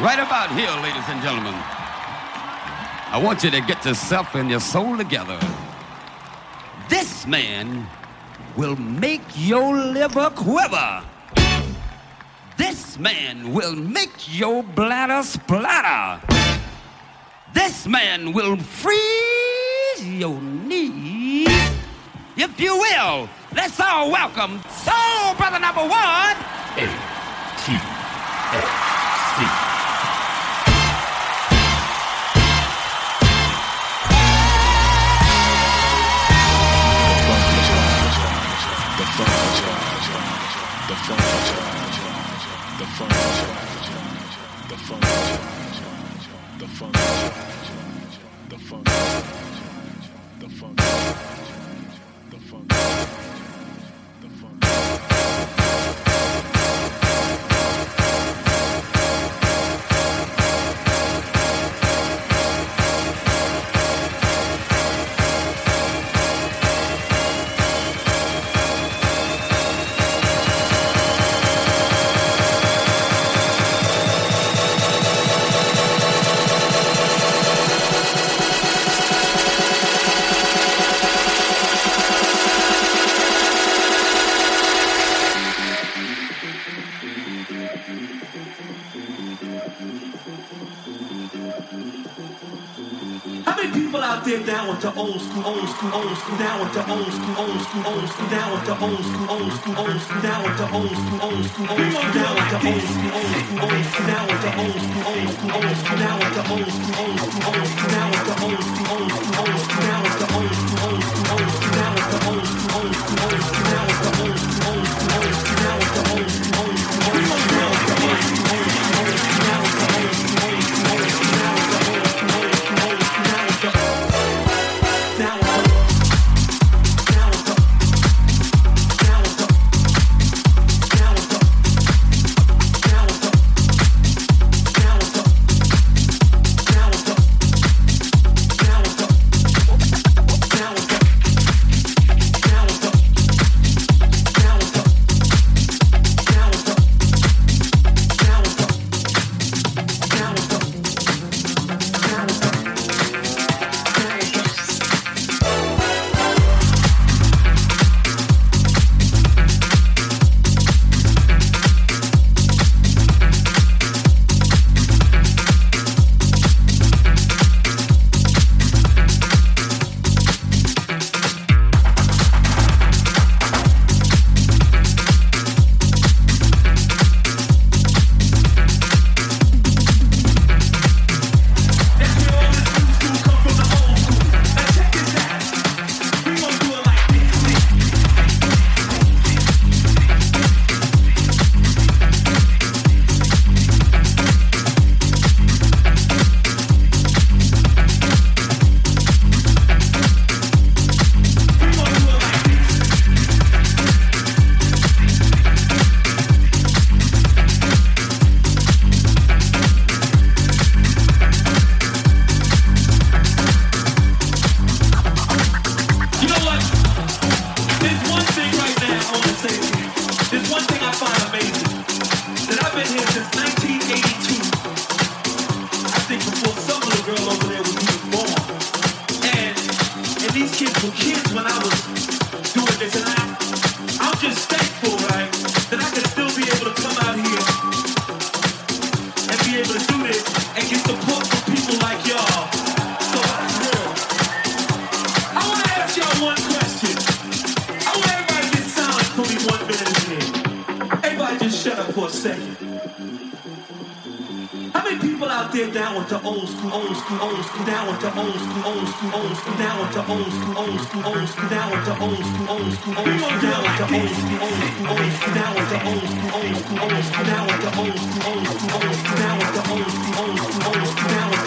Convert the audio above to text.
Right about here, ladies and gentlemen. I want you to get yourself and your soul together. This man will make your liver quiver. This man will make your bladder splatter. This man will freeze your knees. If you will, let's all welcome Soul Brother number one. A old school, old school, old school, down with the old school, old school, old school, down with the old school, old school, old school, down with the old school, old school, old school, down with the old school, old school, old school, down with the old school, old school, old school, down with the old school, old school, old school, down with the old school, old school, old school, down with and get support from people like y'all. I want to ask y'all one question. I want everybody to for me one minute. Everybody just shut up for a second. They're down with the old school, old school, old school, down with the old school, old school, old school, down with the old school, old school, old school, down with the old school, old school, old school, down with the old school, old school, old school, down with the old school, old school, old school, down with the old school, old school, old school, down with the old school, old school, old school, down with